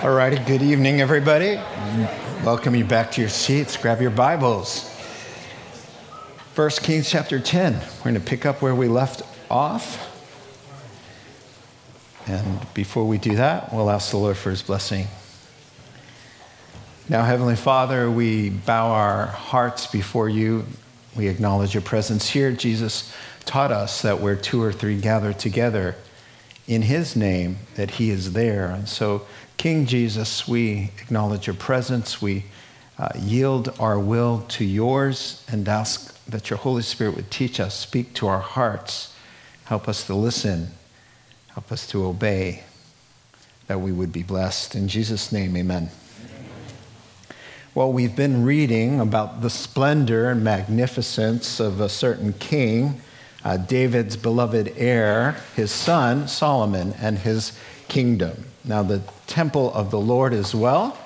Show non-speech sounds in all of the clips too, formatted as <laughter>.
All righty, good evening, everybody. Welcome you back to your seats. Grab your Bibles. 1 Kings chapter 10. We're going to pick up where we left off. And before we do that, we'll ask the Lord for his blessing. Now, Heavenly Father, we bow our hearts before you. We acknowledge your presence here. Jesus taught us that where two or three gather together in his name, that he is there. And so, King Jesus, we acknowledge your presence. We uh, yield our will to yours and ask that your Holy Spirit would teach us, speak to our hearts, help us to listen, help us to obey, that we would be blessed. In Jesus' name, amen. Well, we've been reading about the splendor and magnificence of a certain king, uh, David's beloved heir, his son, Solomon, and his kingdom. Now, the temple of the Lord as well,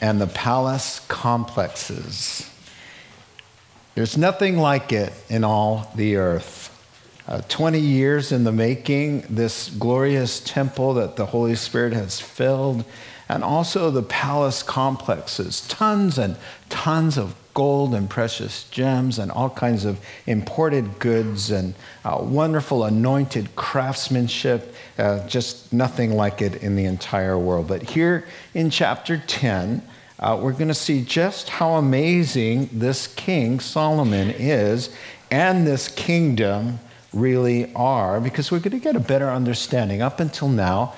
and the palace complexes. There's nothing like it in all the earth. Uh, 20 years in the making, this glorious temple that the Holy Spirit has filled, and also the palace complexes. Tons and tons of gold and precious gems and all kinds of imported goods and uh, wonderful anointed craftsmanship. Uh, just nothing like it in the entire world. But here in chapter 10, uh, we're going to see just how amazing this king, Solomon, is and this kingdom really are because we're going to get a better understanding. Up until now,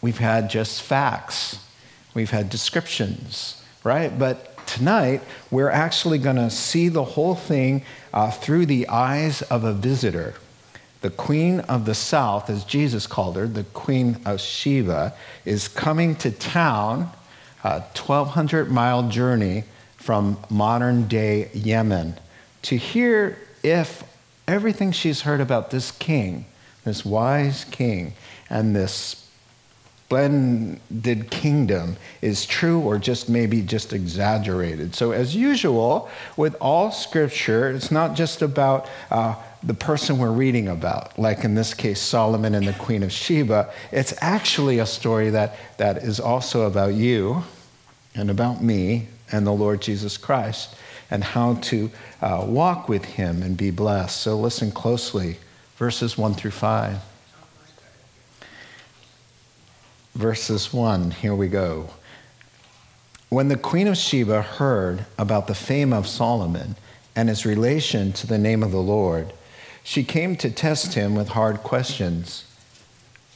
we've had just facts, we've had descriptions, right? But tonight, we're actually going to see the whole thing uh, through the eyes of a visitor. The Queen of the South, as Jesus called her, the Queen of Sheba, is coming to town, a 1,200 mile journey from modern day Yemen, to hear if everything she's heard about this king, this wise king, and this splendid kingdom is true or just maybe just exaggerated. So, as usual, with all scripture, it's not just about uh, the person we're reading about, like in this case, Solomon and the Queen of Sheba. It's actually a story that, that is also about you and about me and the Lord Jesus Christ and how to uh, walk with him and be blessed. So, listen closely, verses 1 through 5 verses 1. Here we go. When the queen of Sheba heard about the fame of Solomon and his relation to the name of the Lord, she came to test him with hard questions.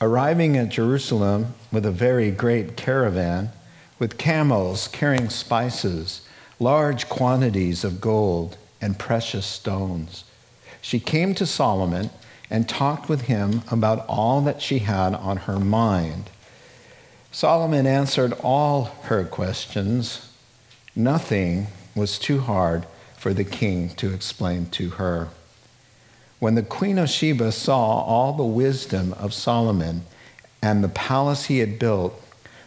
Arriving at Jerusalem with a very great caravan, with camels carrying spices, large quantities of gold, and precious stones, she came to Solomon and talked with him about all that she had on her mind. Solomon answered all her questions. Nothing was too hard for the king to explain to her. When the queen of Sheba saw all the wisdom of Solomon and the palace he had built,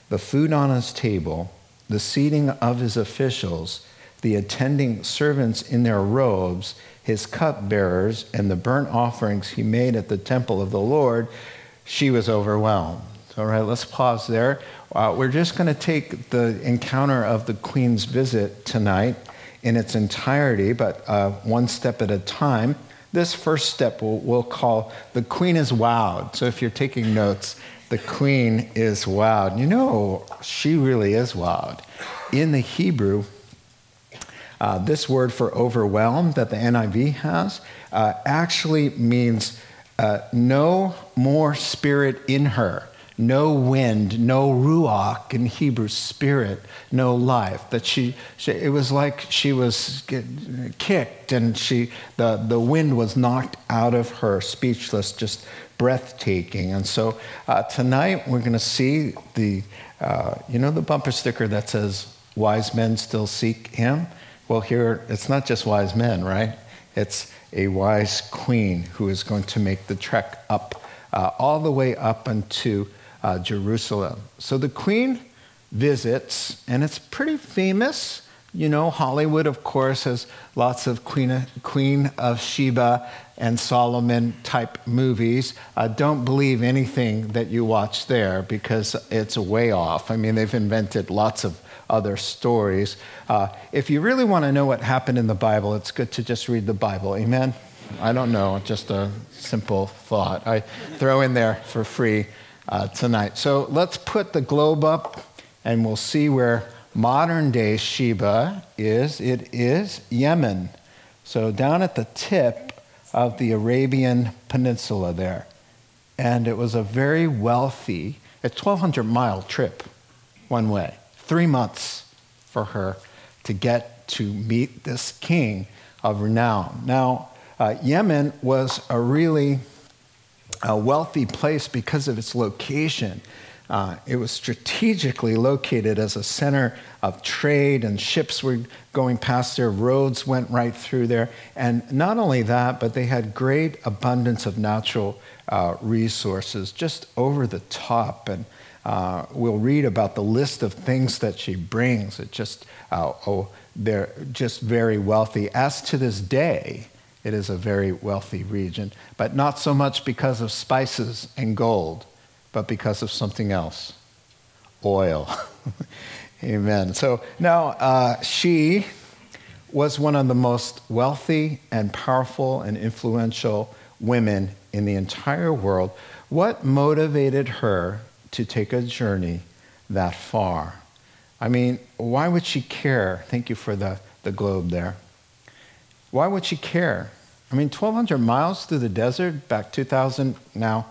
the food on his table, the seating of his officials, the attending servants in their robes, his cupbearers, and the burnt offerings he made at the temple of the Lord, she was overwhelmed. All right, let's pause there. Uh, we're just going to take the encounter of the Queen's visit tonight in its entirety, but uh, one step at a time. This first step we'll, we'll call the Queen is wowed. So if you're taking notes, the Queen is wowed. You know, she really is wowed. In the Hebrew, uh, this word for overwhelmed that the NIV has uh, actually means uh, no more spirit in her no wind, no ruach in Hebrew, spirit, no life. That she, she, it was like she was kicked and she, the, the wind was knocked out of her, speechless, just breathtaking. And so uh, tonight we're going to see the, uh, you know, the bumper sticker that says, Wise men still seek him? Well, here it's not just wise men, right? It's a wise queen who is going to make the trek up, uh, all the way up into uh, Jerusalem. So the queen visits, and it's pretty famous You know, Hollywood, of course, has lots of Queen of, Queen of Sheba and Solomon type movies. Uh, don't believe anything that you watch there because it's way off. I mean, they've invented lots of other stories. Uh, if you really want to know what happened in the Bible, it's good to just read the Bible. Amen? I don't know, just a simple thought I throw in there for free uh, tonight. So let's put the globe up and we'll see where modern day Sheba is. It is Yemen. So down at the tip of the Arabian Peninsula there. And it was a very wealthy, a 1,200 mile trip one way, three months for her to get to meet this king of renown. Now, uh, Yemen was a really a wealthy place because of its location. Uh, it was strategically located as a center of trade, and ships were going past there, roads went right through there. And not only that, but they had great abundance of natural uh, resources just over the top. And uh, we'll read about the list of things that she brings. It just, uh, oh, they're just very wealthy. As to this day, it is a very wealthy region, but not so much because of spices and gold but because of something else oil. <laughs> Amen. So now uh, she was one of the most wealthy and powerful and influential women in the entire world. What motivated her to take a journey that far? I mean, why would she care? Thank you for the, the globe there. Why would she care? I mean, 1,200 miles through the desert back 2,000 now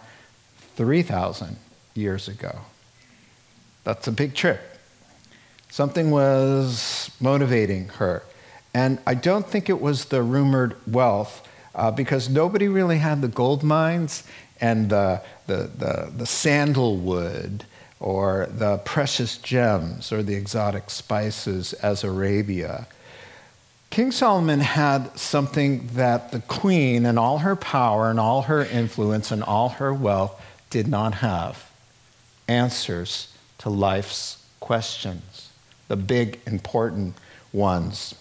3,000 years ago. That's a big trip. Something was motivating her. And I don't think it was the rumored wealth, uh, because nobody really had the gold mines and the, the, the, the sandalwood or the precious gems or the exotic spices as Arabia. King Solomon had something that the queen and all her power and all her influence and all her wealth did not have answers to life's questions, the big, important ones.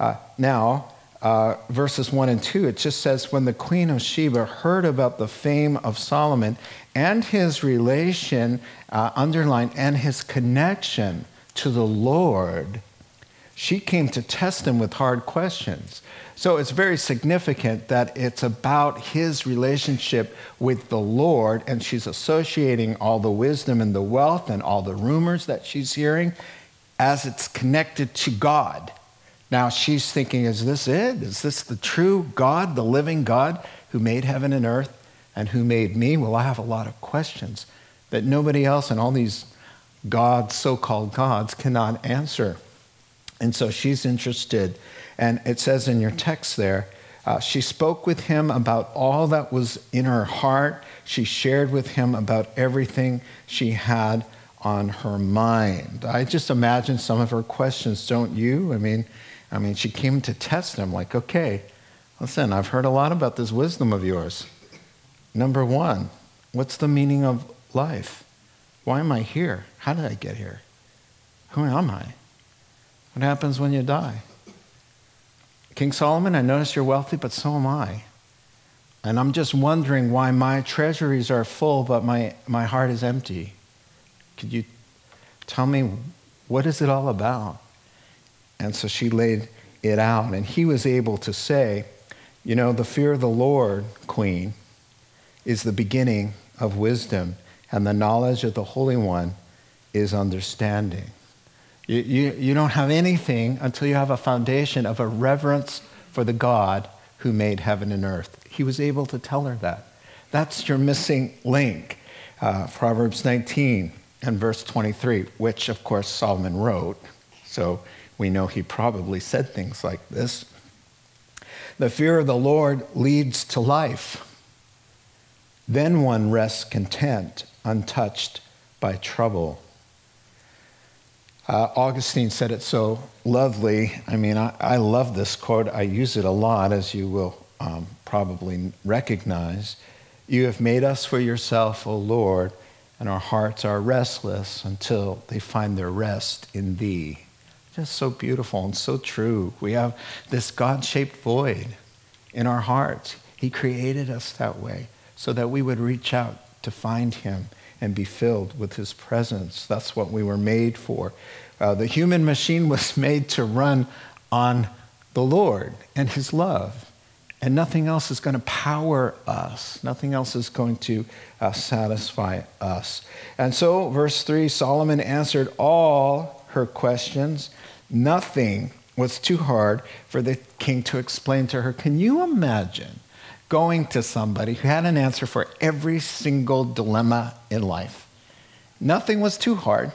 Uh, now, uh, verses 1 and 2, it just says, When the queen of Sheba heard about the fame of Solomon and his relation, uh, underlined, and his connection to the Lord, she came to test him with hard questions. So it's very significant that it's about his relationship with the Lord, and she's associating all the wisdom and the wealth and all the rumors that she's hearing as it's connected to God. Now she's thinking, is this it? Is this the true God, the living God who made heaven and earth and who made me? Well, I have a lot of questions that nobody else and all these gods, so called gods, cannot answer. And so she's interested. And it says in your text there, uh, she spoke with him about all that was in her heart. She shared with him about everything she had on her mind. I just imagine some of her questions, don't you? I mean, I mean, she came to test him, like, okay, listen, I've heard a lot about this wisdom of yours. Number one, what's the meaning of life? Why am I here? How did I get here? Who am I? What happens when you die? King Solomon, I notice you're wealthy, but so am I. And I'm just wondering why my treasuries are full, but my, my heart is empty. Could you tell me what is it all about? And so she laid it out, and he was able to say, You know, the fear of the Lord, Queen, is the beginning of wisdom, and the knowledge of the Holy One is understanding. You, you, you don't have anything until you have a foundation of a reverence for the God who made heaven and earth. He was able to tell her that. That's your missing link. Uh, Proverbs 19 and verse 23, which of course Solomon wrote. So we know he probably said things like this. The fear of the Lord leads to life. Then one rests content, untouched by trouble. Uh, Augustine said it so lovely. I mean, I, I, love this quote. I use it a lot, as you will um, probably recognize. You have made us for yourself, O Lord, and our hearts are restless until they find their rest in thee. Just so beautiful and so true. We have this God shaped void in our hearts. He created us that way so that we would reach out to find Him and be filled with His presence. That's what we were made for. Uh, the human machine <laughs> was made to run on the Lord and His love. And nothing else is going to power us. Nothing else is going to uh, satisfy us. And so, verse 3 Solomon answered all her questions. Nothing was too hard for the king to explain to her. Can you imagine going to somebody who had an answer for every single dilemma in life? Nothing was too hard.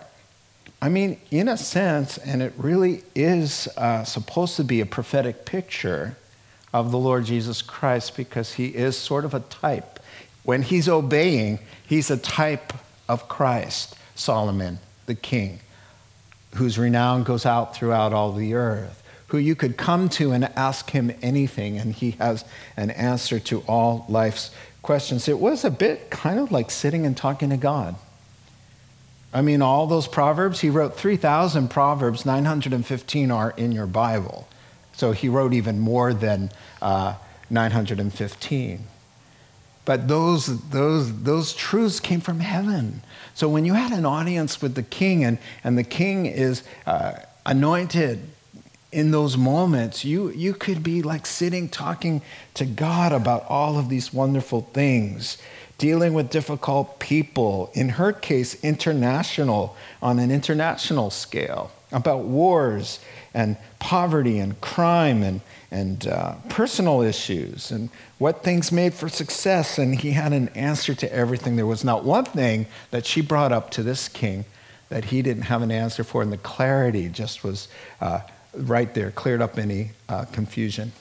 I mean, in a sense, and it really is uh, supposed to be a prophetic picture of the Lord Jesus Christ because he is sort of a type. When he's obeying, he's a type of Christ, Solomon, the king, whose renown goes out throughout all the earth, who you could come to and ask him anything, and he has an answer to all life's questions. It was a bit kind of like sitting and talking to God. I mean, all those Proverbs, he wrote 3,000 Proverbs, 915 are in your Bible. So he wrote even more than uh, 915. But those, those, those truths came from heaven. So when you had an audience with the king and, and the king is uh, anointed in those moments, you, you could be like sitting talking to God about all of these wonderful things dealing with difficult people, in her case, international, on an international scale, about wars and poverty and crime and, and uh, personal issues and what things made for success. And he had an answer to everything. There was not one thing that she brought up to this king that he didn't have an answer for, and the clarity just was uh, right there, cleared up any uh, confusion.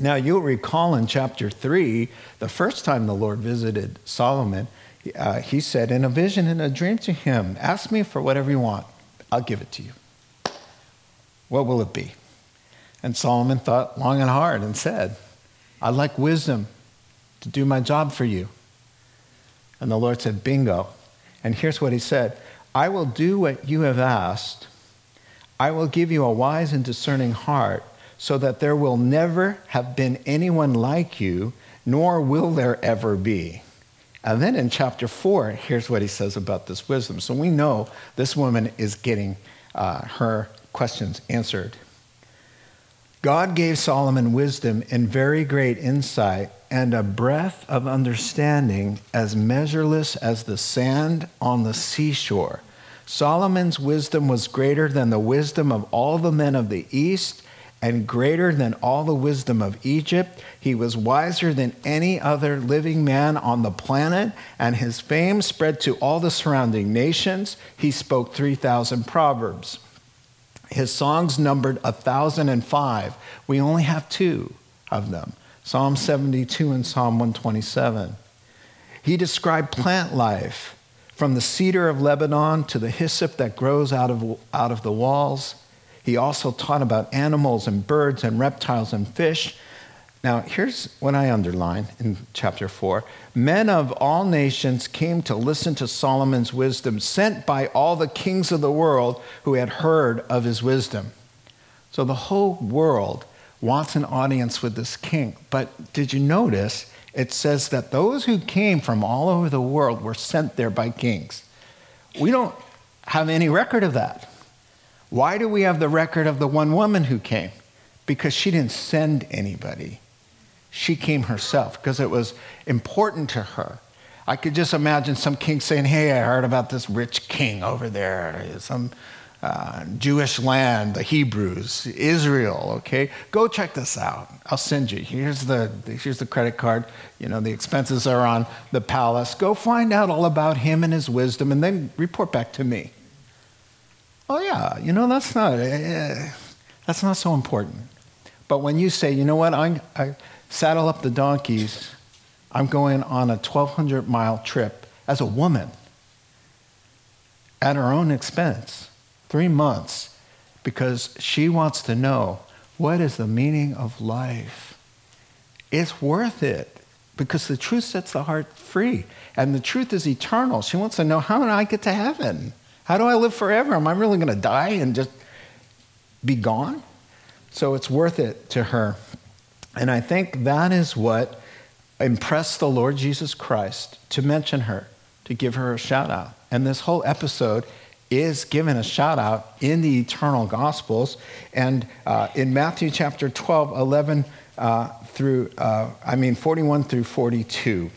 Now, you'll recall in chapter 3, the first time the Lord visited Solomon, uh, he said in a vision and a dream to him, Ask me for whatever you want, I'll give it to you. What will it be? And Solomon thought long and hard and said, I'd like wisdom to do my job for you. And the Lord said, Bingo. And here's what he said I will do what you have asked. I will give you a wise and discerning heart so that there will never have been anyone like you, nor will there ever be. And then in chapter 4, here's what he says about this wisdom. So we know this woman is getting uh, her questions answered. God gave Solomon wisdom and very great insight and a breadth of understanding as measureless as the sand on the seashore. Solomon's wisdom was greater than the wisdom of all the men of the East and greater than all the wisdom of Egypt. He was wiser than any other living man on the planet, and his fame spread to all the surrounding nations. He spoke 3,000 proverbs. His songs numbered 1,005. We only have two of them Psalm 72 and Psalm 127. He described plant life from the cedar of Lebanon to the hyssop that grows out of, out of the walls. He also taught about animals and birds and reptiles and fish. Now, here's what I underline in chapter 4. Men of all nations came to listen to Solomon's wisdom, sent by all the kings of the world who had heard of his wisdom. So the whole world wants an audience with this king. But did you notice it says that those who came from all over the world were sent there by kings? We don't have any record of that. Why do we have the record of the one woman who came? Because she didn't send anybody. She came herself because it was important to her. I could just imagine some king saying, Hey, I heard about this rich king over there, some uh, Jewish land, the Hebrews, Israel, okay? Go check this out. I'll send you. Here's the, here's the credit card. You know, the expenses are on the palace. Go find out all about him and his wisdom and then report back to me. Oh, yeah, you know, that's not, uh, that's not so important. But when you say, you know what, I, I saddle up the donkeys, I'm going on a 1,200 mile trip as a woman at her own expense, three months, because she wants to know what is the meaning of life. It's worth it because the truth sets the heart free, and the truth is eternal. She wants to know how do I get to heaven? How do I live forever? Am I really going to die and just be gone. So it's worth it to her. And I think that is what impressed the Lord Jesus Christ to mention her, to give her a shout out. And this whole episode is given a shout out in the eternal gospels. And uh, in matthew chapter 12 11 uh, through uh, i mean 41 through 42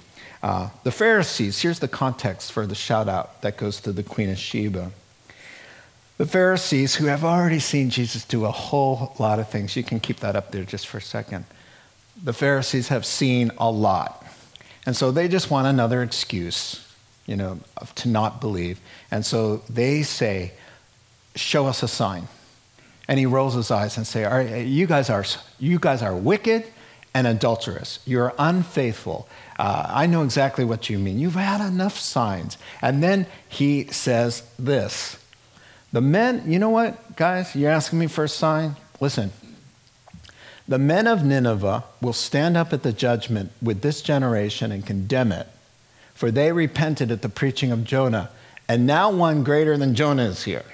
uh, the pharisees here's the context for the shout out that goes to the queen of sheba. The pharisees who have already seen jesus do a whole lot of things you can keep that up there just for a second. The pharisees have seen a lot. And so they just want another excuse you know, to not believe. And so they say, Show us a sign. And he rolls his eyes and say, All right, you guys are, you guys are wicked and adulterous. You're unfaithful. Uh, I know exactly what you mean. You've had enough signs. And then he says this The men, you know what, guys? You're asking me for a sign? Listen. The men of Nineveh will stand up at the judgment with this generation and condemn it for they repented at the preaching of Jonah, and now one greater than Jonah is here.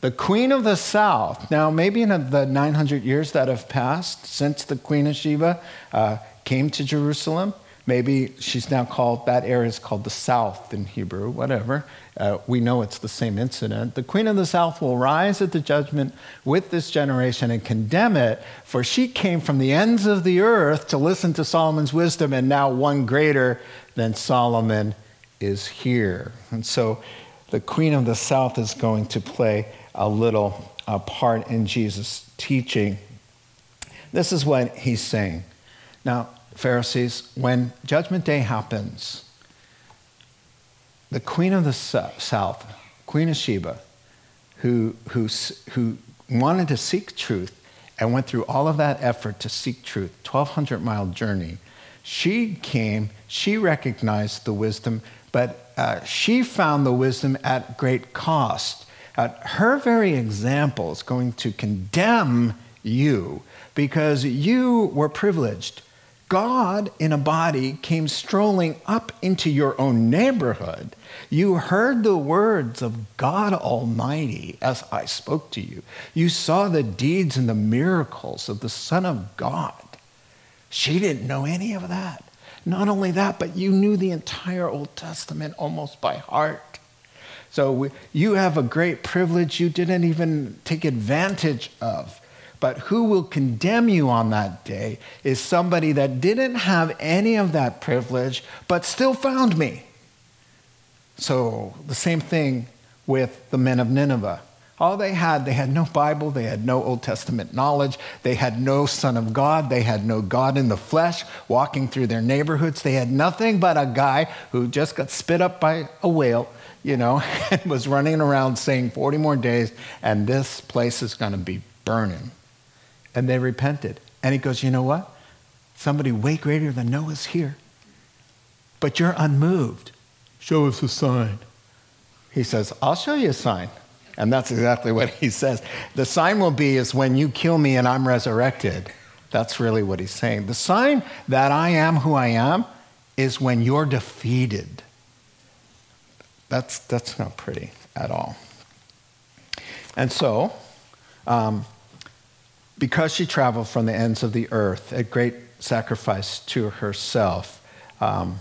The queen of the south, now maybe in the 900 years that have passed since the queen of Sheba uh, came to Jerusalem, maybe she's now called, that area is called the south in Hebrew, whatever. Uh, we know it's the same incident. The queen of the south will rise at the judgment with this generation and condemn it, for she came from the ends of the earth to listen to Solomon's wisdom, and now one greater than Solomon is here. And so the queen of the south is going to play a little a part in Jesus' teaching. This is what he's saying. Now, Pharisees, when judgment day happens, the queen of the south, Queen of Sheba, who, who, who wanted to seek truth and went through all of that effort to seek truth, 1,200 mile journey, she came, she recognized the wisdom, but uh, she found the wisdom at great cost. Uh, her very example is going to condemn you because you were privileged. God in a body came strolling up into your own neighborhood. You heard the words of God Almighty as I spoke to you. You saw the deeds and the miracles of the Son of God. She didn't know any of that. Not only that, but you knew the entire Old Testament almost by heart. So you have a great privilege you didn't even take advantage of. But who will condemn you on that day is somebody that didn't have any of that privilege, but still found me. So the same thing with the men of Nineveh. All they had, they had no Bible, they had no Old Testament knowledge, they had no Son of God, they had no God in the flesh walking through their neighborhoods. They had nothing but a guy who just got spit up by a whale, you know, <laughs> and was running around saying 40 more days, and this place is going to be burning. And they repented. And he goes, You know what? Somebody way greater than Noah's here. But you're unmoved. Show us a sign. He says, I'll show you a sign. And that's exactly what he says. The sign will be is when you kill me and I'm resurrected. That's really what he's saying. The sign that I am who I am is when you're defeated. That's, that's not pretty at all. And so, um, because she traveled from the ends of the earth at great sacrifice to herself, um,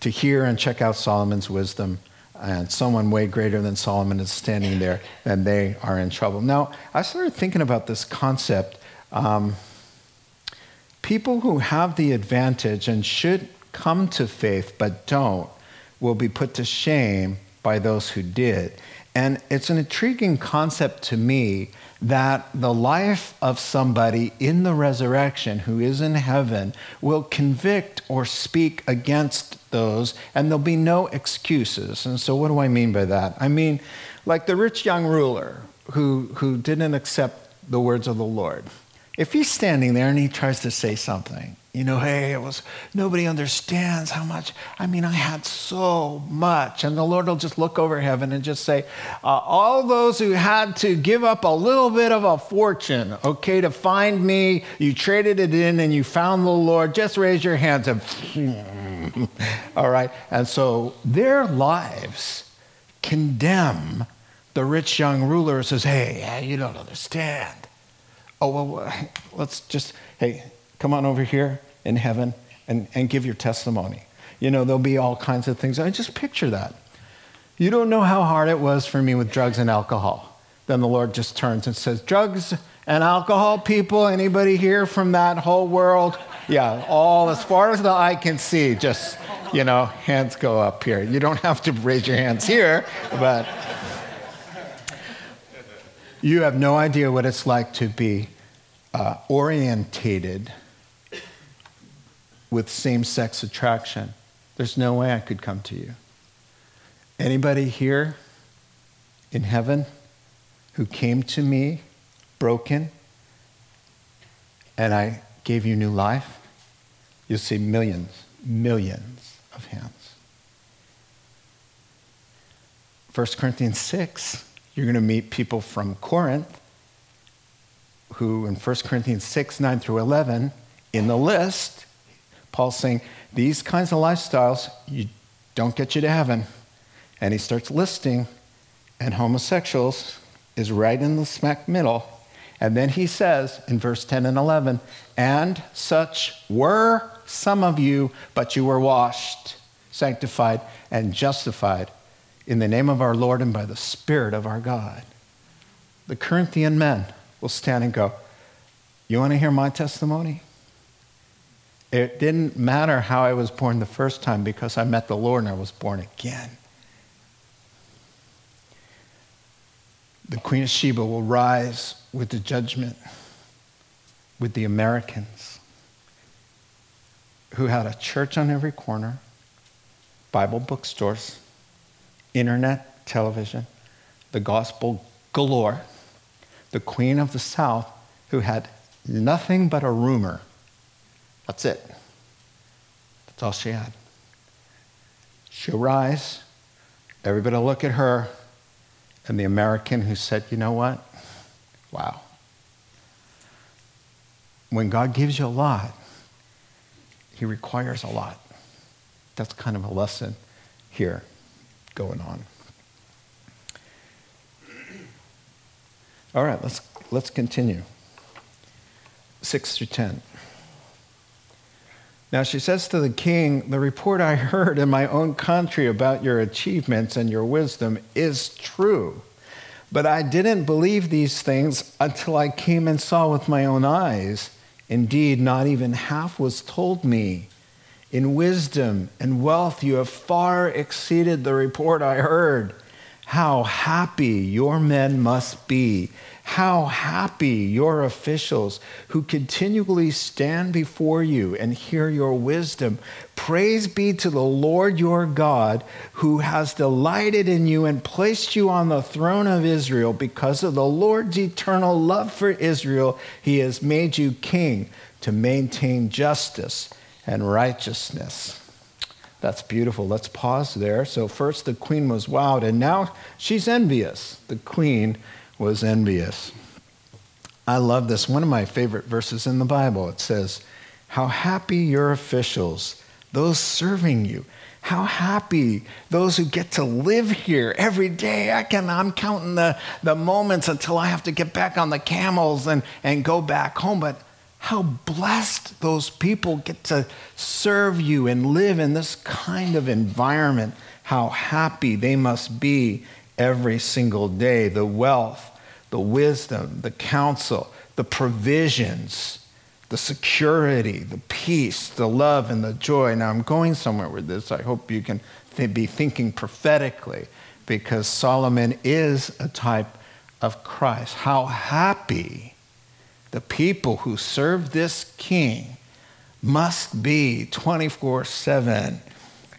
to hear and check out Solomon's wisdom, and someone way greater than Solomon is standing there, and they are in trouble. Now, I started thinking about this concept. Um, people who have the advantage and should come to faith but don't will be put to shame by those who did. And it's an intriguing concept to me that the life of somebody in the resurrection who is in heaven will convict or speak against those, and there'll be no excuses. And so, what do I mean by that? I mean, like the rich young ruler who, who didn't accept the words of the Lord. If he's standing there and he tries to say something, you know, hey, it was nobody understands how much. I mean, I had so much, and the Lord will just look over heaven and just say, uh, all those who had to give up a little bit of a fortune, okay, to find me, you traded it in and you found the Lord. Just raise your hands and, <laughs> all right. And so their lives condemn the rich young ruler says, Hey, you don't understand. Oh, well, <laughs> let's just, hey, come on over here in heaven and, and give your testimony. You know, there'll be all kinds of things. I just picture that. You don't know how hard it was for me with drugs and alcohol. Then the Lord just turns and says, Drugs and alcohol people, anybody here from that whole world? Yeah, all as far as the eye can see, just, you know, hands go up here. You don't have to raise your hands here, but you have no idea what it's like to be uh, orientated with same sex attraction. There's no way I could come to you. Anybody here in heaven who came to me broken and I gave you new life? You'll see millions, millions of hands. 1 Corinthians 6 you're going to meet people from Corinth who, in 1 Corinthians 6, 9 through 11, in the list, Paul's saying, These kinds of lifestyles you don't get you to heaven. And he starts listing, and homosexuals is right in the smack middle. And then he says in verse 10 and 11, And such were some of you, but you were washed, sanctified, and justified in the name of our Lord and by the Spirit of our God. The Corinthian men will stand and go, You want to hear my testimony? It didn't matter how I was born the first time because I met the Lord and I was born again. The Queen of Sheba will rise with the judgment with the Americans who had a church on every corner, Bible bookstores, internet, television, the gospel galore, the queen of the south who had nothing but a rumor. That's it. That's all she had. She'll rise, everybody will look at her, and the American who said, you know what? Wow. When God gives you a lot, He requires a lot. That's kind of a lesson here going on. All right, let's, let's continue. 6 through 10. Now she says to the king, The report I heard in my own country about your achievements and your wisdom is true. But I didn't believe these things until I came and saw with my own eyes. Indeed, not even half was told me. In wisdom and wealth, you have far exceeded the report I heard. How happy your men must be. How happy your officials who continually stand before you and hear your wisdom. Praise be to the Lord your God who has delighted in you and placed you on the throne of Israel. Because of the Lord's eternal love for Israel, he has made you king to maintain justice and righteousness. That's beautiful. Let's pause there. So, first the queen was wowed, and now she's envious. The queen was envious. I love this. One of my favorite verses in the Bible it says, How happy your officials, those serving you. How happy those who get to live here every day. I can, I'm counting the, the moments until I have to get back on the camels and, and go back home. But how blessed those people get to serve you and live in this kind of environment. How happy they must be every single day. The wealth, the wisdom, the counsel, the provisions, the security, the peace, the love, and the joy. Now, I'm going somewhere with this. I hope you can th- be thinking prophetically because Solomon is a type of Christ. How happy the people who serve this king must be 24 7.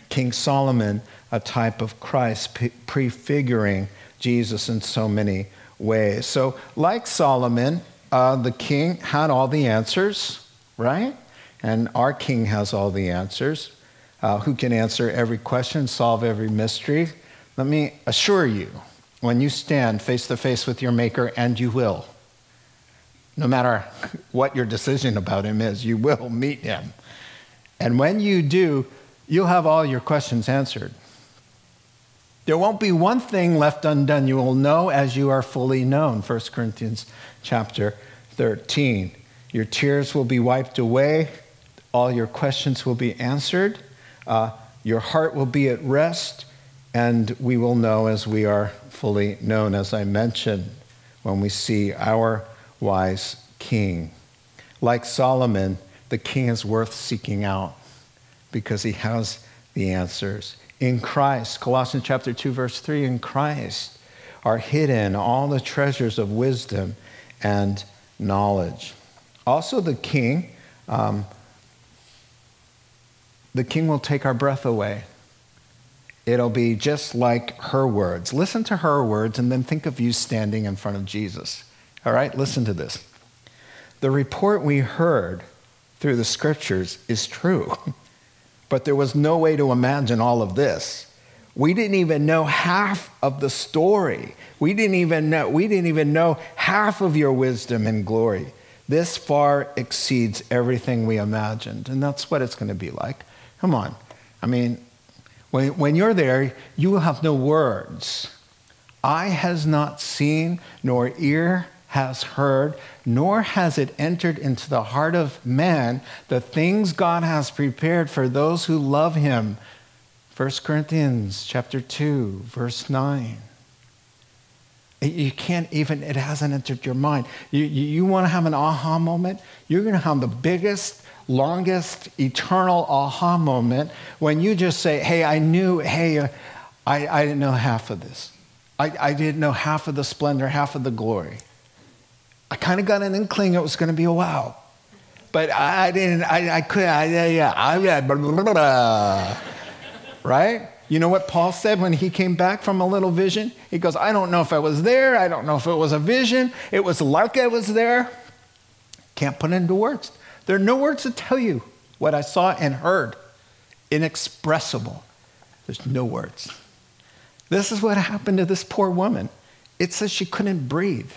King Solomon, a type of Christ, prefiguring Jesus in so many ways. So, like Solomon, uh, the king had all the answers, right? And our king has all the answers. Uh, who can answer every question, solve every mystery? Let me assure you, when you stand face to face with your Maker, and you will, no matter <laughs> what your decision about him is, you will meet him. And when you do, you'll have all your questions answered. There won't be one thing left undone. You will know as you are fully known. 1 Corinthians chapter 13. Your tears will be wiped away. All your questions will be answered. Uh, your heart will be at rest. And we will know as we are fully known, as I mentioned, when we see our wise king. Like Solomon, the king is worth seeking out because he has the answers. In Christ, Colossians chapter 2, verse 3, in Christ are hidden all the treasures of wisdom and knowledge. Also, the king, um, the king will take our breath away. It'll be just like her words. Listen to her words and then think of you standing in front of Jesus. All right, listen to this. The report we heard through the scriptures is true, <laughs> but there was no way to imagine all of this. We didn't even know half of the story. We didn't even know, we didn't even know half of your wisdom and glory. This far exceeds everything we imagined. And that's what it's going to be like. Come on. I mean, when, when you're there, you will have no words. Eye has not seen, nor ear has heard, nor has it entered into the heart of man the things God has prepared for those who love him. 1 Corinthians chapter 2, verse 9. You can't even, it hasn't entered your mind. You, you, you want to have an aha moment? You're going to have the biggest, longest, eternal aha moment when you just say, hey, I knew, hey, uh, I, I didn't know half of this. I, I didn't know half of the splendor, half of the glory. I kind of got an inkling it was going to be a wow. But I didn't, I, I could, I, yeah, I, yeah, blah, blah, blah, right? You know what Paul said when he came back from a little vision? He goes, I don't know if I was there. I don't know if it was a vision. It was like I was there. Can't put into words. There are no words to tell you what I saw and heard. Inexpressible. There's no words. This is what happened to this poor woman. It says she couldn't breathe.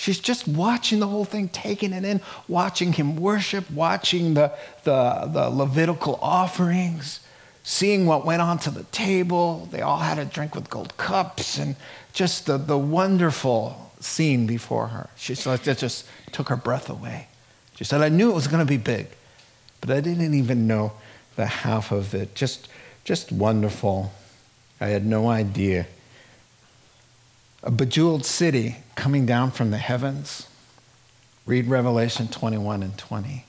She's just watching the whole thing, taking it in, watching him worship, watching the, the, the Levitical offerings, seeing what went on to the table. They all had a drink with gold cups, and just the, the wonderful scene before her. She said, it just took her breath away. She said, I knew it was going to be big, but I didn't even know the half of it. Just, just wonderful. I had no idea a bejeweled city coming down from the heavens. Read Revelation 21 and 20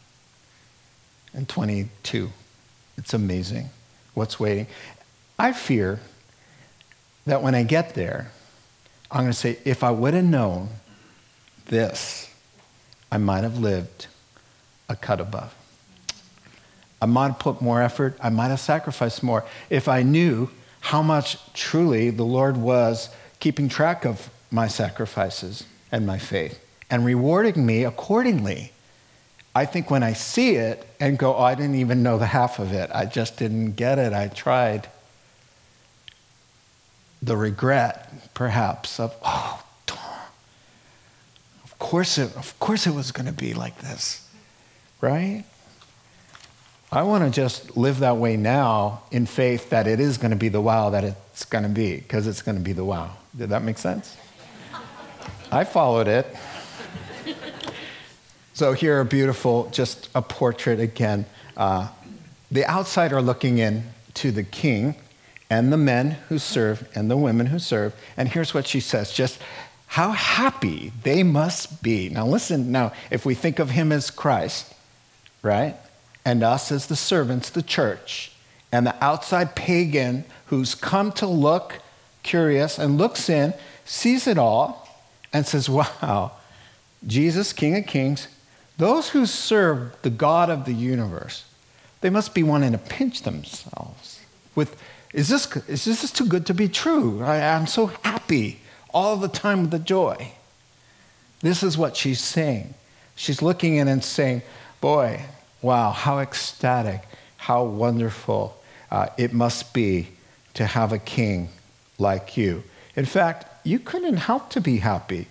and 22. It's amazing what's waiting. I fear that when I get there, I'm going to say, if I would have known this, I might have lived a cut above. I might have put more effort. I might have sacrificed more if I knew how much truly the Lord was keeping track of my sacrifices and my faith and rewarding me accordingly. I think when I see it and go, oh, I didn't even know the half of it, I just didn't get it, I tried. The regret, perhaps, of, oh, darn. Of course it, of course it was going to be like this, right? I want to just live that way now in faith that it is going to be the wow that it's going to be, because it's going to be the wow. Did that make sense? I followed it. So here, a beautiful, just a portrait again. Uh, the outsider looking in to the king and the men who serve and the women who serve. And here's what she says just how happy they must be. Now, listen, now, if we think of him as Christ, right? And us as the servants, the church, and the outside pagan who's come to look curious, and looks in, sees it all, and says, Wow, Jesus, King of Kings, those who serve the God of the universe, they must be wanting to pinch themselves with, is this, is this too good to be true? I, I'm so happy all the time with the joy. This is what she's saying. She's looking in and saying, Boy, wow, how ecstatic, how wonderful uh, it must be to have a king like you. In fact, you couldn't help to be happy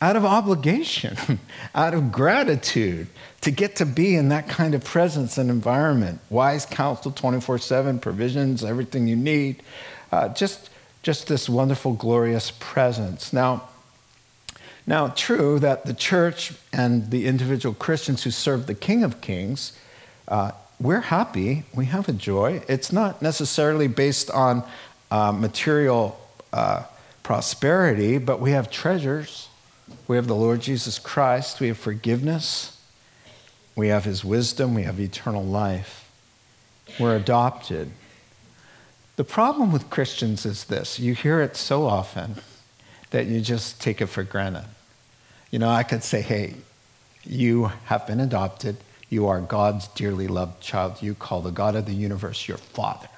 out of obligation, <laughs> out of gratitude to get to be in that kind of presence and environment. Wise counsel 24 7, provisions, everything you need. Uh, just just this wonderful, glorious presence. Now, now, true that the church and the individual Christians who serve the King of Kings, uh, we're happy, we have a joy. It's not necessarily based on uh, material uh, prosperity, but we have treasures. We have the Lord Jesus Christ, we have forgiveness, we have his wisdom, we have eternal life. We're adopted. The problem with Christians is this you hear it so often that you just take it for granted. You know, I could say, hey, you have been adopted. You are God's dearly loved child. You call the God of the universe your father.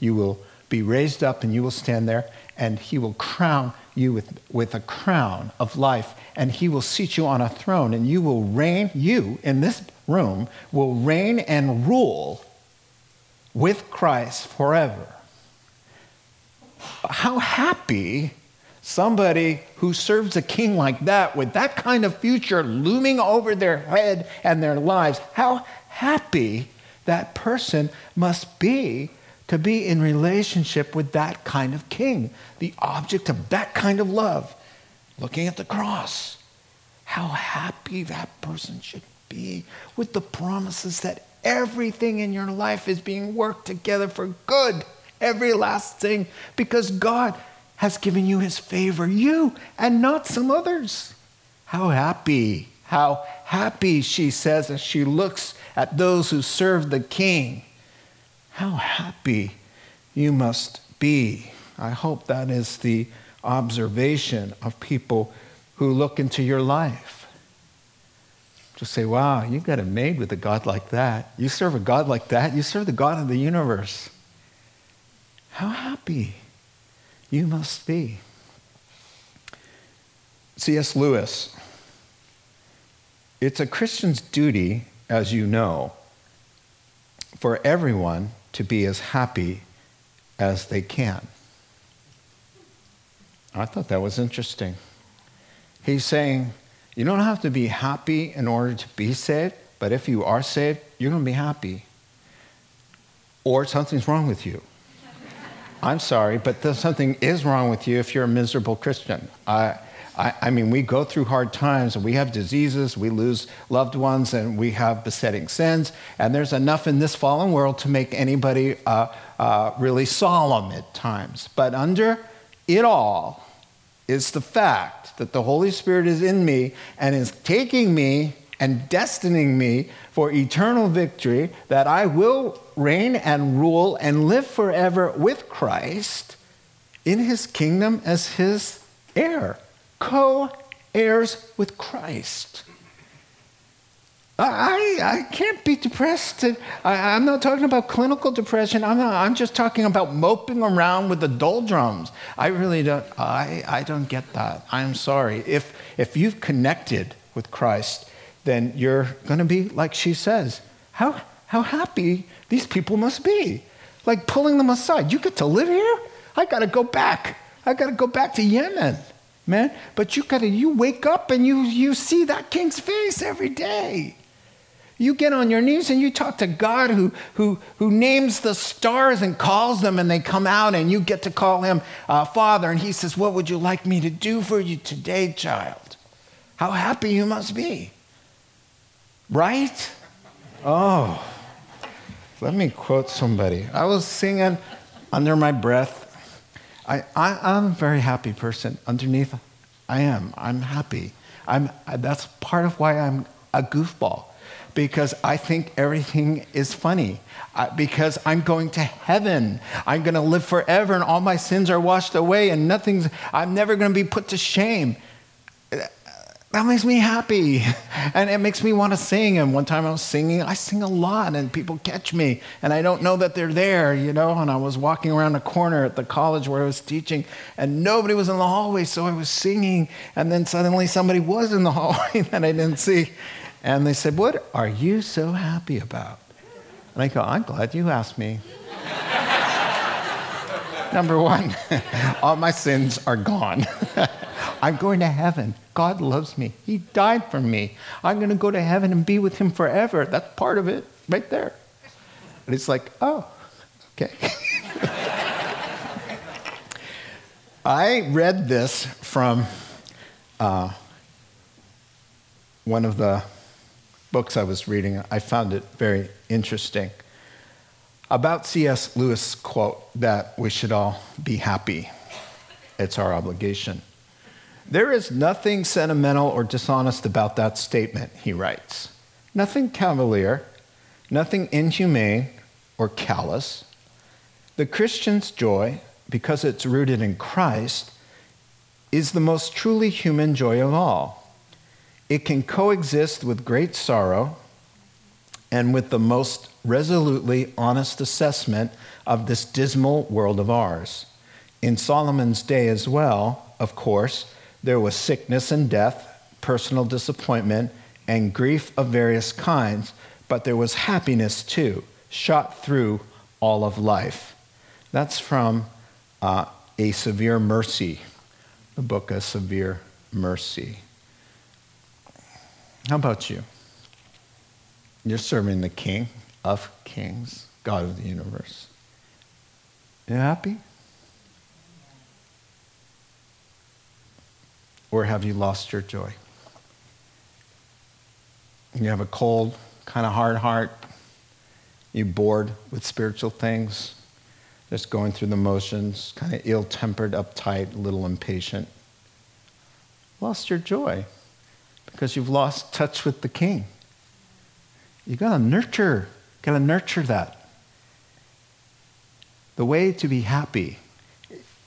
You will be raised up and you will stand there, and he will crown you with, with a crown of life, and he will seat you on a throne, and you will reign, you in this room will reign and rule with Christ forever. How happy somebody who serves a king like that, with that kind of future looming over their head and their lives, how happy that person must be to be in relationship with that kind of king, the object of that kind of love. Looking at the cross, how happy that person should be with the promises that everything in your life is being worked together for good, every last thing, because God has given you his favor, you and not some others. How happy, how happy, she says as she looks at those who serve the king. How happy you must be. I hope that is the observation of people who look into your life. Just say, wow, you got it made with a God like that. You serve a God like that. You serve the God of the universe. How happy you must be. C.S. Lewis, it's a Christian's duty, as you know, for everyone to be as happy as they can. I thought that was interesting. He's saying, you don't have to be happy in order to be saved, but if you are saved, you're going to be happy. Or something's wrong with you. I'm sorry, but something is wrong with you if you're a miserable Christian. I, I, I, mean, we go through hard times and we have diseases, we lose loved ones, and we have besetting sins. And there's enough in this fallen world to make anybody uh, uh, really solemn at times. But under it all is the fact that the Holy Spirit is in me and is taking me and destining me for eternal victory, that I will reign and rule and live forever with Christ in his kingdom as his heir, co heirs with Christ. I, I can't be depressed. I, am not talking about clinical depression. I'm, not, I'm just talking about moping around with the doldrums. I really don't, I, I don't get that. I'm sorry. If, if you've connected with Christ, then you're going to be like she says. How, how happy these people must be. Like pulling them aside. You get to live here? I got to go back. I got to go back to Yemen, man. But you got to, you wake up and you, you see that king's face every day. You get on your knees and you talk to God who, who, who names the stars and calls them and they come out and you get to call him uh, Father. And he says, What would you like me to do for you today, child? How happy you must be. Right? Oh, let me quote somebody. I was singing under my breath. I, I, am a very happy person. Underneath, I am. I'm happy. I'm, that's part of why I'm a goofball, because I think everything is funny. I, because I'm going to heaven. I'm going to live forever, and all my sins are washed away, and nothing's, I'm never going to be put to shame that makes me happy. <laughs> And it makes me want to sing. And one time I was singing, I sing a lot, and people catch me, and I don't know that they're there, you know. And I was walking around a corner at the college where I was teaching, and nobody was in the hallway, so I was singing. And then suddenly somebody was in the <laughs> hallway that I didn't see. And they said, What are you so happy about? And I go, I'm glad you asked me. Number one, <laughs> all my sins are gone. <laughs> I'm going to heaven. God loves me. He died for me. I'm going to go to heaven and be with Him forever. That's part of it right there. And it's like, oh, okay. <laughs> I read this from uh, one of the books I was reading. I found it very interesting. About C.S. Lewis' quote that we should all be happy. It's our obligation. There is nothing sentimental or dishonest about that statement, he writes. Nothing cavalier, nothing inhumane or callous. The Christian's joy because it's rooted in Christ, is the most truly human joy of all. It can coexist with great sorrow and with the most resolutely honest assessment of this dismal world of ours. In Solomon's day as well, of course, there was sickness and death, personal disappointment, and grief of various kinds, but there was happiness too, shot through all of life. That's from uh, A Severe Mercy, the book A Severe Mercy. How about you? You're serving the King of Kings, God of the universe. You happy? Or have you lost your joy? You have a cold, kind of hard heart. You bored with spiritual things just going through the motions, kind of ill tempered, uptight, a little impatient. Lost your joy because you've lost touch with the king. You gotta nurture, gotta nurture that. The way to be happy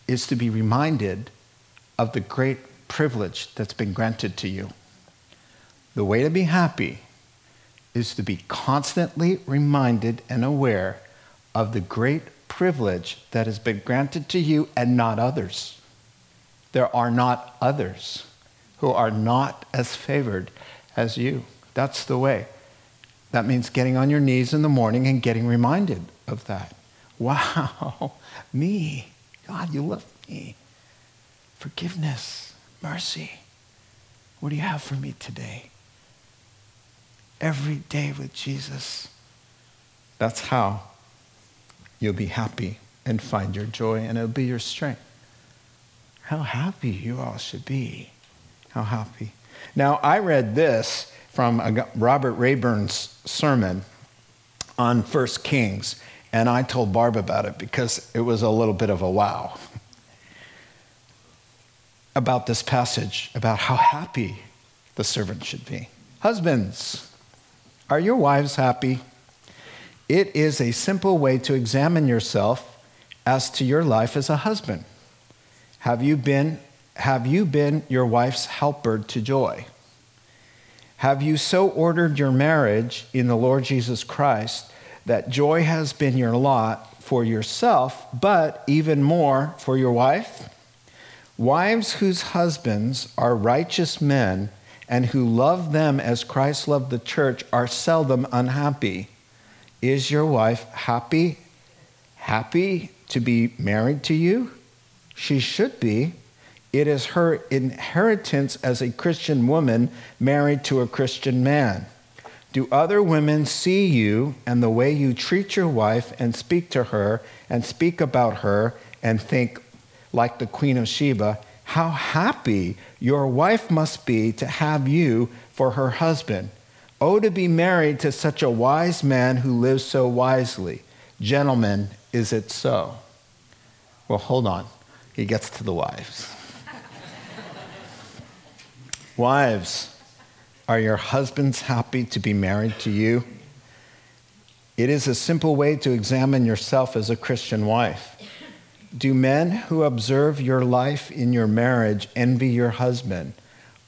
is to be reminded of the great privilege that's been granted to you. The way to be happy is to be constantly reminded and aware of the great privilege that has been granted to you and not others. There are not others who are not as favored as you. That's the way. That means getting on your knees in the morning and getting reminded of that. <laughs> Wow, me. God, you love me. Forgiveness, mercy. What do you have for me today? Every day with Jesus. That's how you'll be happy and find your joy, and it'll be your strength. How happy you all should be. How happy. Now, I read this from Robert Rayburn's sermon on First Kings, and I told Barb about it because it was a little bit of a wow about this passage, about how happy the servant should be. Husbands, are your wives happy? It is a simple way to examine yourself as to your life as a husband. Have you been, have you been your wife's helper to joy? Have you so ordered your marriage in the Lord Jesus Christ that joy has been your lot for yourself, but even more for your wife? Wives whose husbands are righteous men and who love them as Christ loved the church are seldom unhappy. Is your wife happy? Happy to be married to you? She should be. It is her inheritance as a Christian woman married to a Christian man. Do other women see you and the way you treat your wife and speak to her and speak about her and think, like the Queen of Sheba, how happy your wife must be to have you for her husband? Oh, to be married to such a wise man who lives so wisely. Gentlemen, is it so? Well, hold on. He gets to the wives. Wives, are your husbands happy to be married to you? It is a simple way to examine yourself as a Christian wife. Do men who observe your life in your marriage envy your husband?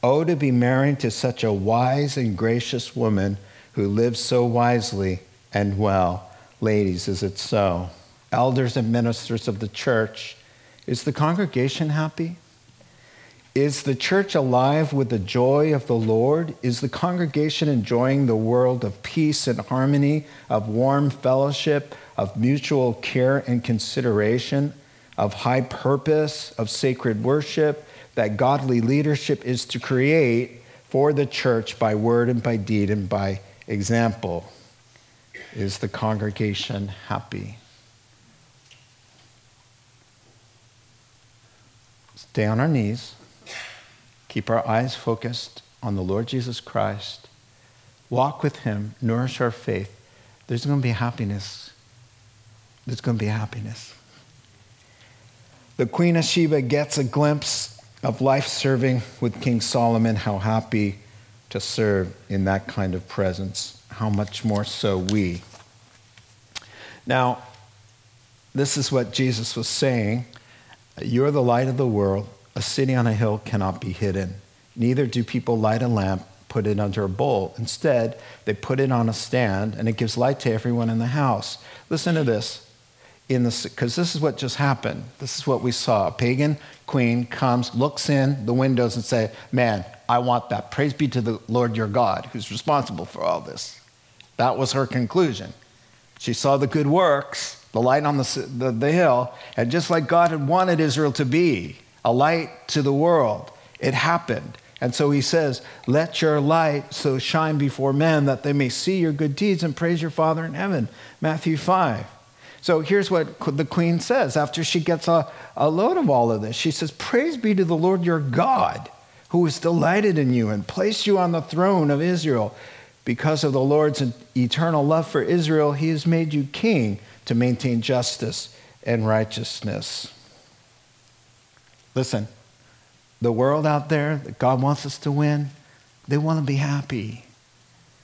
Oh, to be married to such a wise and gracious woman who lives so wisely and well. Ladies, is it so? Elders and ministers of the church, is the congregation happy? Is the church alive with the joy of the Lord? Is the congregation enjoying the world of peace and harmony, of warm fellowship, of mutual care and consideration, of high purpose, of sacred worship, that godly leadership is to create for the church by word and by deed and by example. Is the congregation happy? stay on our knees, keep our eyes focused on the Lord Jesus Christ, walk with Him, nourish our faith, there's going to be happiness. There's going to be happiness. The Queen of Sheba gets a glimpse of life serving with King Solomon, how happy to serve in that kind of presence. How much more so we. Now, this is what Jesus was saying You're the light of the world. A city on a hill cannot be hidden. Neither do people light a lamp, put it under a bowl. Instead, they put it on a stand, and it gives light to everyone in the house. Listen to this in because this is what just happened. This is what we saw. A pagan queen comes, looks in the windows, and say, "Man, I want that. Praise be to the Lord your God, who's responsible for all this." That was her conclusion. She saw the good works, the light on the, the, the hill, and just like God had wanted Israel to be, a light to the world, it happened. And so he says, Let your light so shine before men that they may see your good deeds and praise your Father in heaven. Matthew 5. So here's what the queen says after she gets a, a load of all of this. She says, Praise be to the Lord your God, who is delighted in you and placed you on the throne of Israel. Because of the Lord's eternal love for Israel, he has made you king to maintain justice and righteousness. Listen, the world out there that God wants us to win, they want to be happy.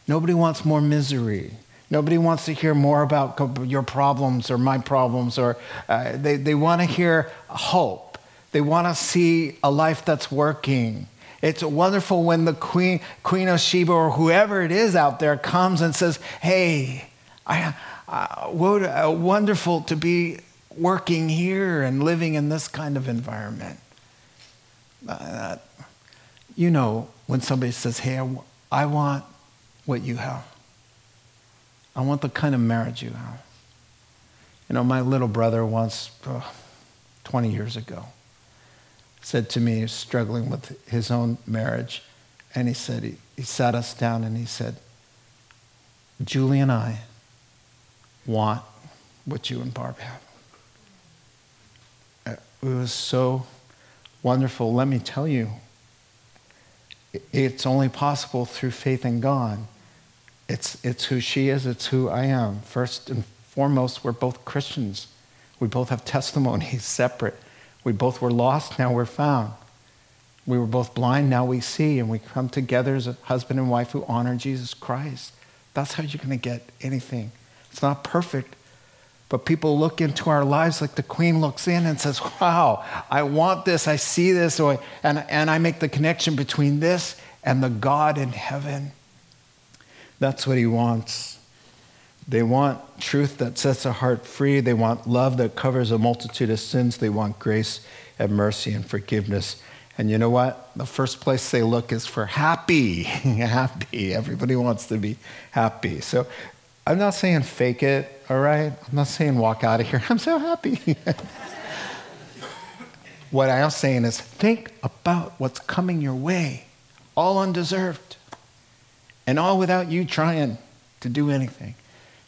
Nobody wants more misery. Nobody wants to hear more about your problems or my problems, or uh, they, they want to hear hope. They want to see a life that's working. It's wonderful when the queen, queen of Sheba or whoever it is out there comes and says, Hey, I, uh, what, uh, wonderful to be working here and living in this kind of environment. Uh, you know, when somebody says, Hey, I, w- I want what you have. I want the kind of marriage you have. You know, my little brother once, oh, 20 years ago, said to me, struggling with his own marriage, and he said, he, he sat us down and he said, Julie and I want what you and Barb have. It was so wonderful. Let me tell you, it's only possible through faith in God. It's, it's who she is, it's who I am. First and foremost, we're both Christians. We both have <laughs> testimonies separate. We both were lost, now we're found. We were both blind, now we see, and we come together as a husband and wife who honor Jesus Christ. That's how you're going to get anything. It's not perfect, but people look into our lives like the queen looks in and says, Wow, I want this, I see this, and, and I make the connection between this and the God in heaven. That's what he wants. They want truth that sets a heart free. They want love that covers a multitude of sins. They want grace and mercy and forgiveness. And you know what? The first place they look is for happy. <laughs> happy. Everybody wants to be happy. So I'm not saying fake it, all right? I'm not saying walk out of here. <laughs> I'm so happy. <laughs> what I am saying is think about what's coming your way, all undeserved and all without you trying to do anything.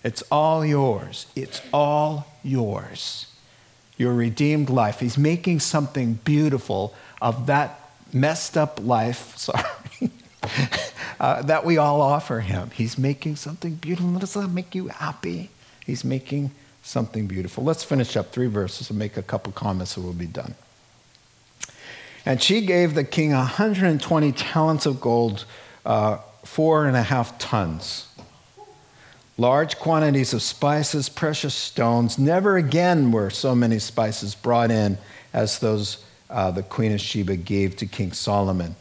It's all yours. It's all yours. Your redeemed life. He's making something beautiful of that messed up life, <laughs> sorry, <laughs> uh, that we all offer him. He's making something beautiful. Does that make you happy? He's making something beautiful. Let's finish up three verses and make a couple comments and we'll be done. And she gave the king 120 talents of gold. Uh, four and a half tons. Large quantities of spices, precious stones. Never again were so many spices brought in as those uh, the Queen of Sheba gave to King Solomon.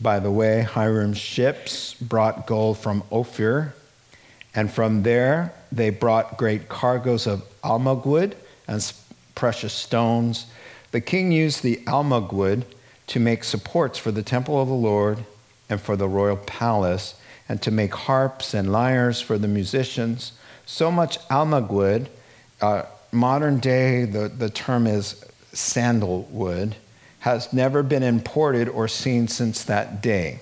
By the way, Hiram's ships brought gold from Ophir, and from there they brought great cargoes of almug wood and precious stones. The king used the almug wood to make supports for the temple of the Lord and for the royal palace, and to make harps and lyres for the musicians. So much almug uh, modern day, the, the term is sandalwood, has never been imported or seen since that day.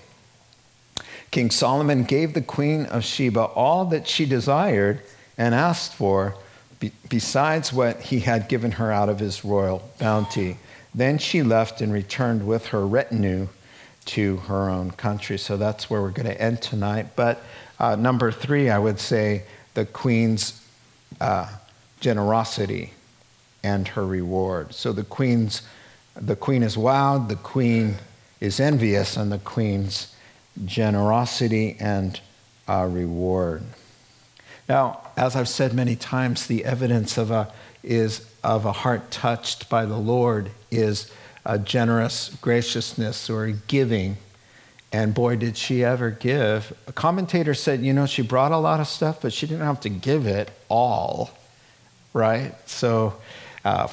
King Solomon gave the queen of Sheba all that she desired and asked for, be, besides what he had given her out of his royal bounty. Then she left and returned with her retinue to her own country. So that's where we're going to end tonight. But uh, number three, I would say the queen's uh, generosity and her reward. So the queen's the queen is wowed, the queen is envious, and the queen's generosity and uh, reward. Now, as I've said many times, the evidence of a is of a heart touched by the Lord is a generous graciousness or giving. And boy, did she ever give. A commentator said, you know, she brought a lot of stuff, but she didn't have to give it all, right? So, uh,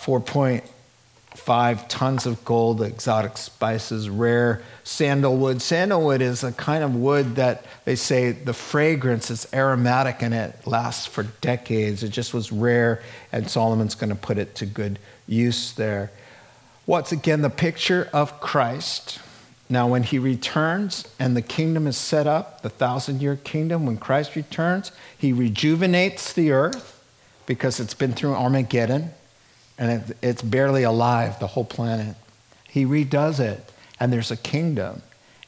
4.5 tons of gold, exotic spices, rare sandalwood. Sandalwood is a kind of wood that they say the fragrance is aromatic and it lasts for decades. It just was rare, and Solomon's going to put it to good use there. What's again the picture of Christ? Now, when he returns and the kingdom is set up, the thousand year kingdom, when Christ returns, he rejuvenates the earth because it's been through Armageddon and it's barely alive, the whole planet. He redoes it and there's a kingdom.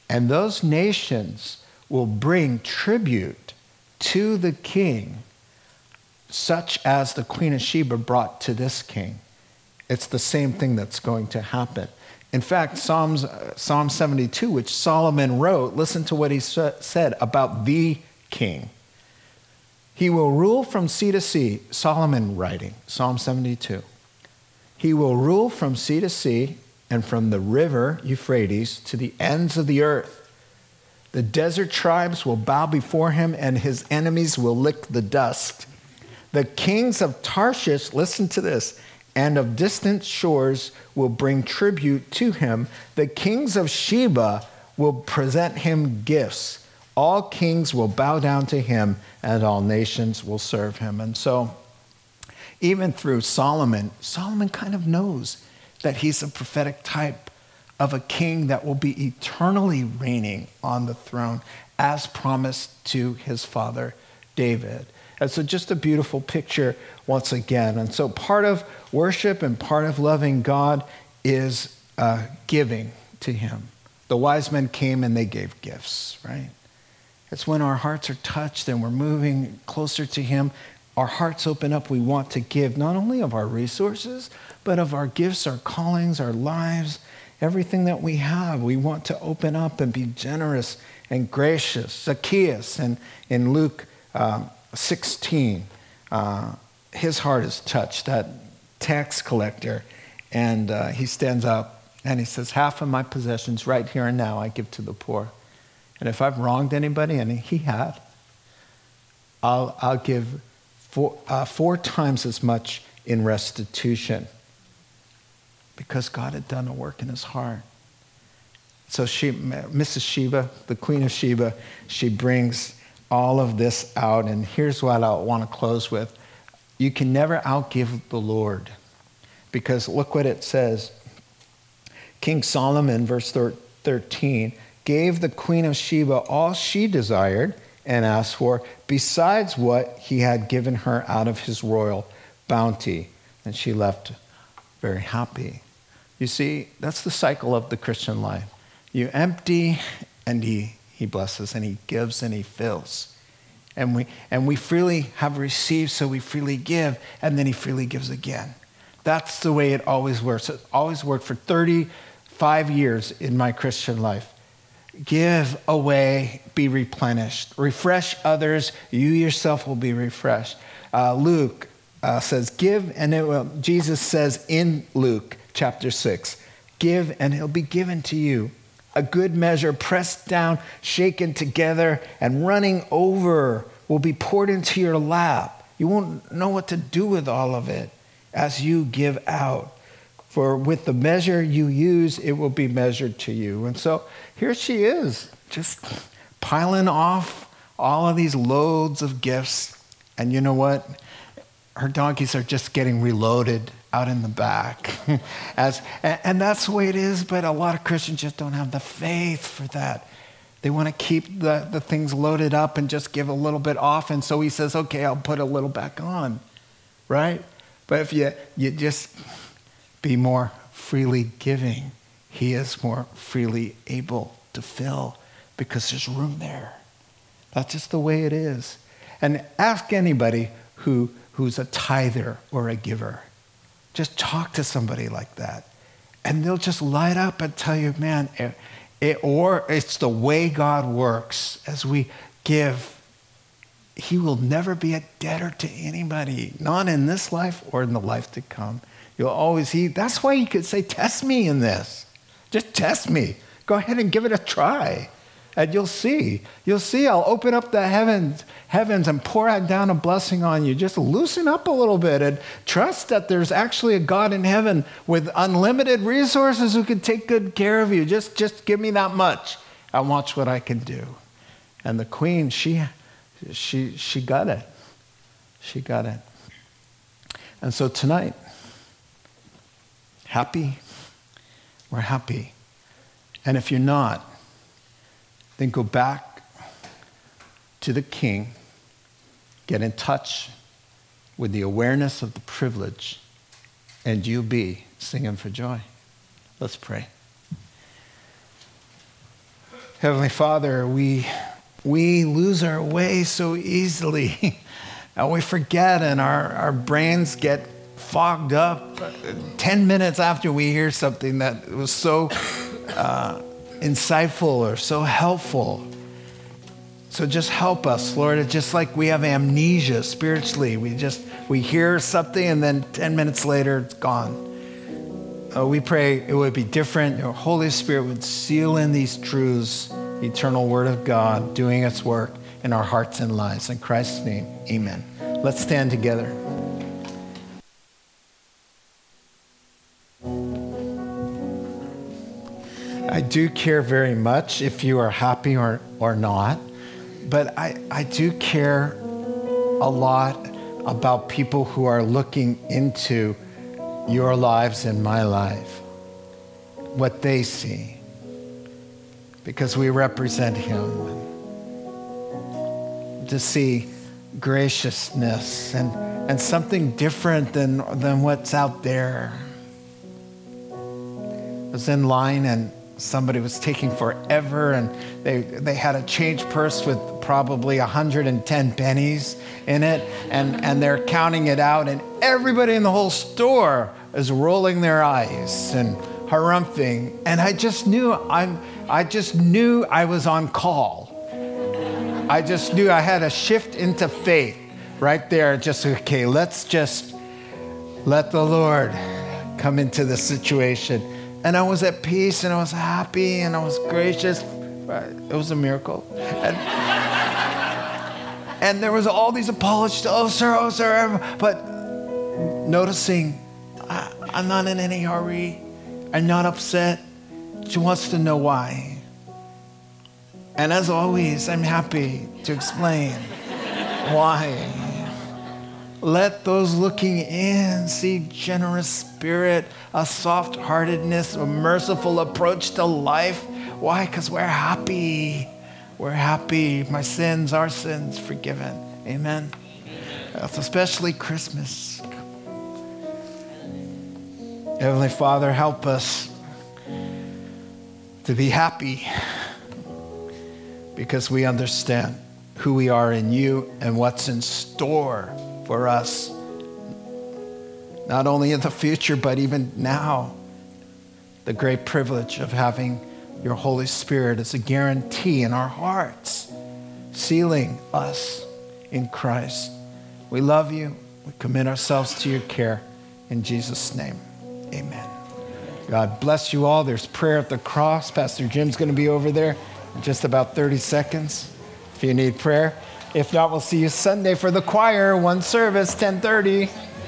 And those nations will bring tribute to the king, such as the Queen of Sheba brought to this king. It's the same thing that's going to happen. In fact, Psalms, uh, Psalm 72, which Solomon wrote, listen to what he said about the king. He will rule from sea to sea, Solomon writing, Psalm 72. He will rule from sea to sea and from the river Euphrates to the ends of the earth. The desert tribes will bow before him, and his enemies will lick the dust. The kings of Tarshish, listen to this, and of distant shores will bring tribute to him. The kings of Sheba will present him gifts. All kings will bow down to him, and all nations will serve him. And so, even through Solomon, Solomon kind of knows that he's a prophetic type of a king that will be eternally reigning on the throne as promised to his father David. And so, just a beautiful picture once again. And so, part of worship and part of loving God is uh, giving to him. The wise men came and they gave gifts, right? It's when our hearts are touched and we're moving closer to him our hearts open up, we want to give not only of our resources, but of our gifts, our callings, our lives, everything that we have. We want to open up and be generous and gracious. Zacchaeus and in Luke uh, 16, uh, his heart is touched, that tax collector. And uh, he stands up and he says, Half of my possessions right here and now I give to the poor. And if I've wronged anybody, and he had, I'll, I'll give four, uh, four times as much in restitution because God had done a work in his heart. So she, Mrs. Sheba, the Queen of Sheba, she brings all of this out. And here's what I want to close with. You can never outgive the Lord because look what it says. King Solomon, verse 13, gave the Queen of Sheba all she desired and asked for, besides what he had given her out of his royal bounty. And she left very happy. You see, that's the cycle of the Christian life. You empty, and he, he blesses, and he gives, and he fills. And we, and we freely have received, so we freely give, and then he freely gives again. That's the way it always works. It always worked for 35 years in my Christian life. Give away, be replenished. Refresh others, you yourself will be refreshed. Uh, Luke uh, says, Give, and it will, Jesus says in Luke chapter 6, Give, and it'll be given to you. A good measure, pressed down, shaken together, and running over will be poured into your lap. You won't know what to do with all of it as you give out. For with the measure you use, it will be measured to you. And so here she is, just piling off all of these loads of gifts. And you know what? Her donkeys are just getting reloaded out in the back. <laughs> As, and that's the way it is, but a lot of Christians just don't have the faith for that. They want to keep the, the things loaded up and just give a little bit off. And so he says, okay, I'll put a little back on, right? But if you, you just be more freely giving, he is more freely able to fill because there's room there. That's just the way it is. And ask anybody who, who's a tither or a giver. Just talk to somebody like that. And they'll just light up and tell you, man, it, it, or it's the way God works as we give. He will never be a debtor to anybody, not in this life or in the life to come. You'll always, he, that's why you could say, test me in this. Just test me. Go ahead and give it a try and you'll see. You'll see. I'll open up the heavens, heavens and pour out down a blessing on you. Just loosen up a little bit and trust that there's actually a God in heaven with unlimited resources who can take good care of you. Just, just give me that much and watch what I can do. And the queen, she, she, she got it. She got it. And so tonight, happy? We're happy. And if you're not, then go back to the king, get in touch with the awareness of the privilege, and you'll be singing for joy. Let's pray. Heavenly Father, we, we lose our way so easily. <laughs> and we forget, and our, our brains get fogged up 10 minutes after we hear something that was so uh, insightful or so helpful. So just help us, Lord. It's just like we have amnesia spiritually. We just we hear something and then 10 minutes later it's gone. Uh, we pray it would be different. Your Holy Spirit would seal in these truths, eternal Word of God, doing its work in our hearts and lives. In Christ's name, amen. Let's stand together. I do care very much if you are happy or, or not, but I, I do care a lot about people who are looking into your lives and my life, what they see, because we represent Him. To see graciousness and, and something different than, than what's out there. I was in line and somebody was taking forever and they, they had a change purse with probably 110 pennies in it and, and they're counting it out and everybody in the whole store is rolling their eyes and harumphing and i just knew i'm i just knew i was on call. I just knew i had a shift into faith right there just okay let's just let the lord come into the situation and I was at peace and I was happy and I was gracious. It was a miracle. And, and there was all these apologies. Oh, sir, oh, sir. But noticing, I, I'm not in any hurry. I'm not upset. She wants to know why. And as always, I'm happy to explain why. Let those looking in see generous spirit, a soft heartedness, a merciful approach to life. Why? Because we're happy. We're happy. My sins, our sins, forgiven. Amen. That's especially Christmas. Heavenly Father, help us to be happy because we understand who we are in you and what's in store for us, not only in the future, but even now. The great privilege of having your Holy Spirit as a guarantee in our hearts, sealing us in Christ. We love you. We commit ourselves to your care. In Jesus' name, amen. God bless you all. There's prayer at the cross. Pastor Jim's going to be over there in just about 30 seconds if you need prayer. If not, we'll see you Sunday for the choir, one service, 1030.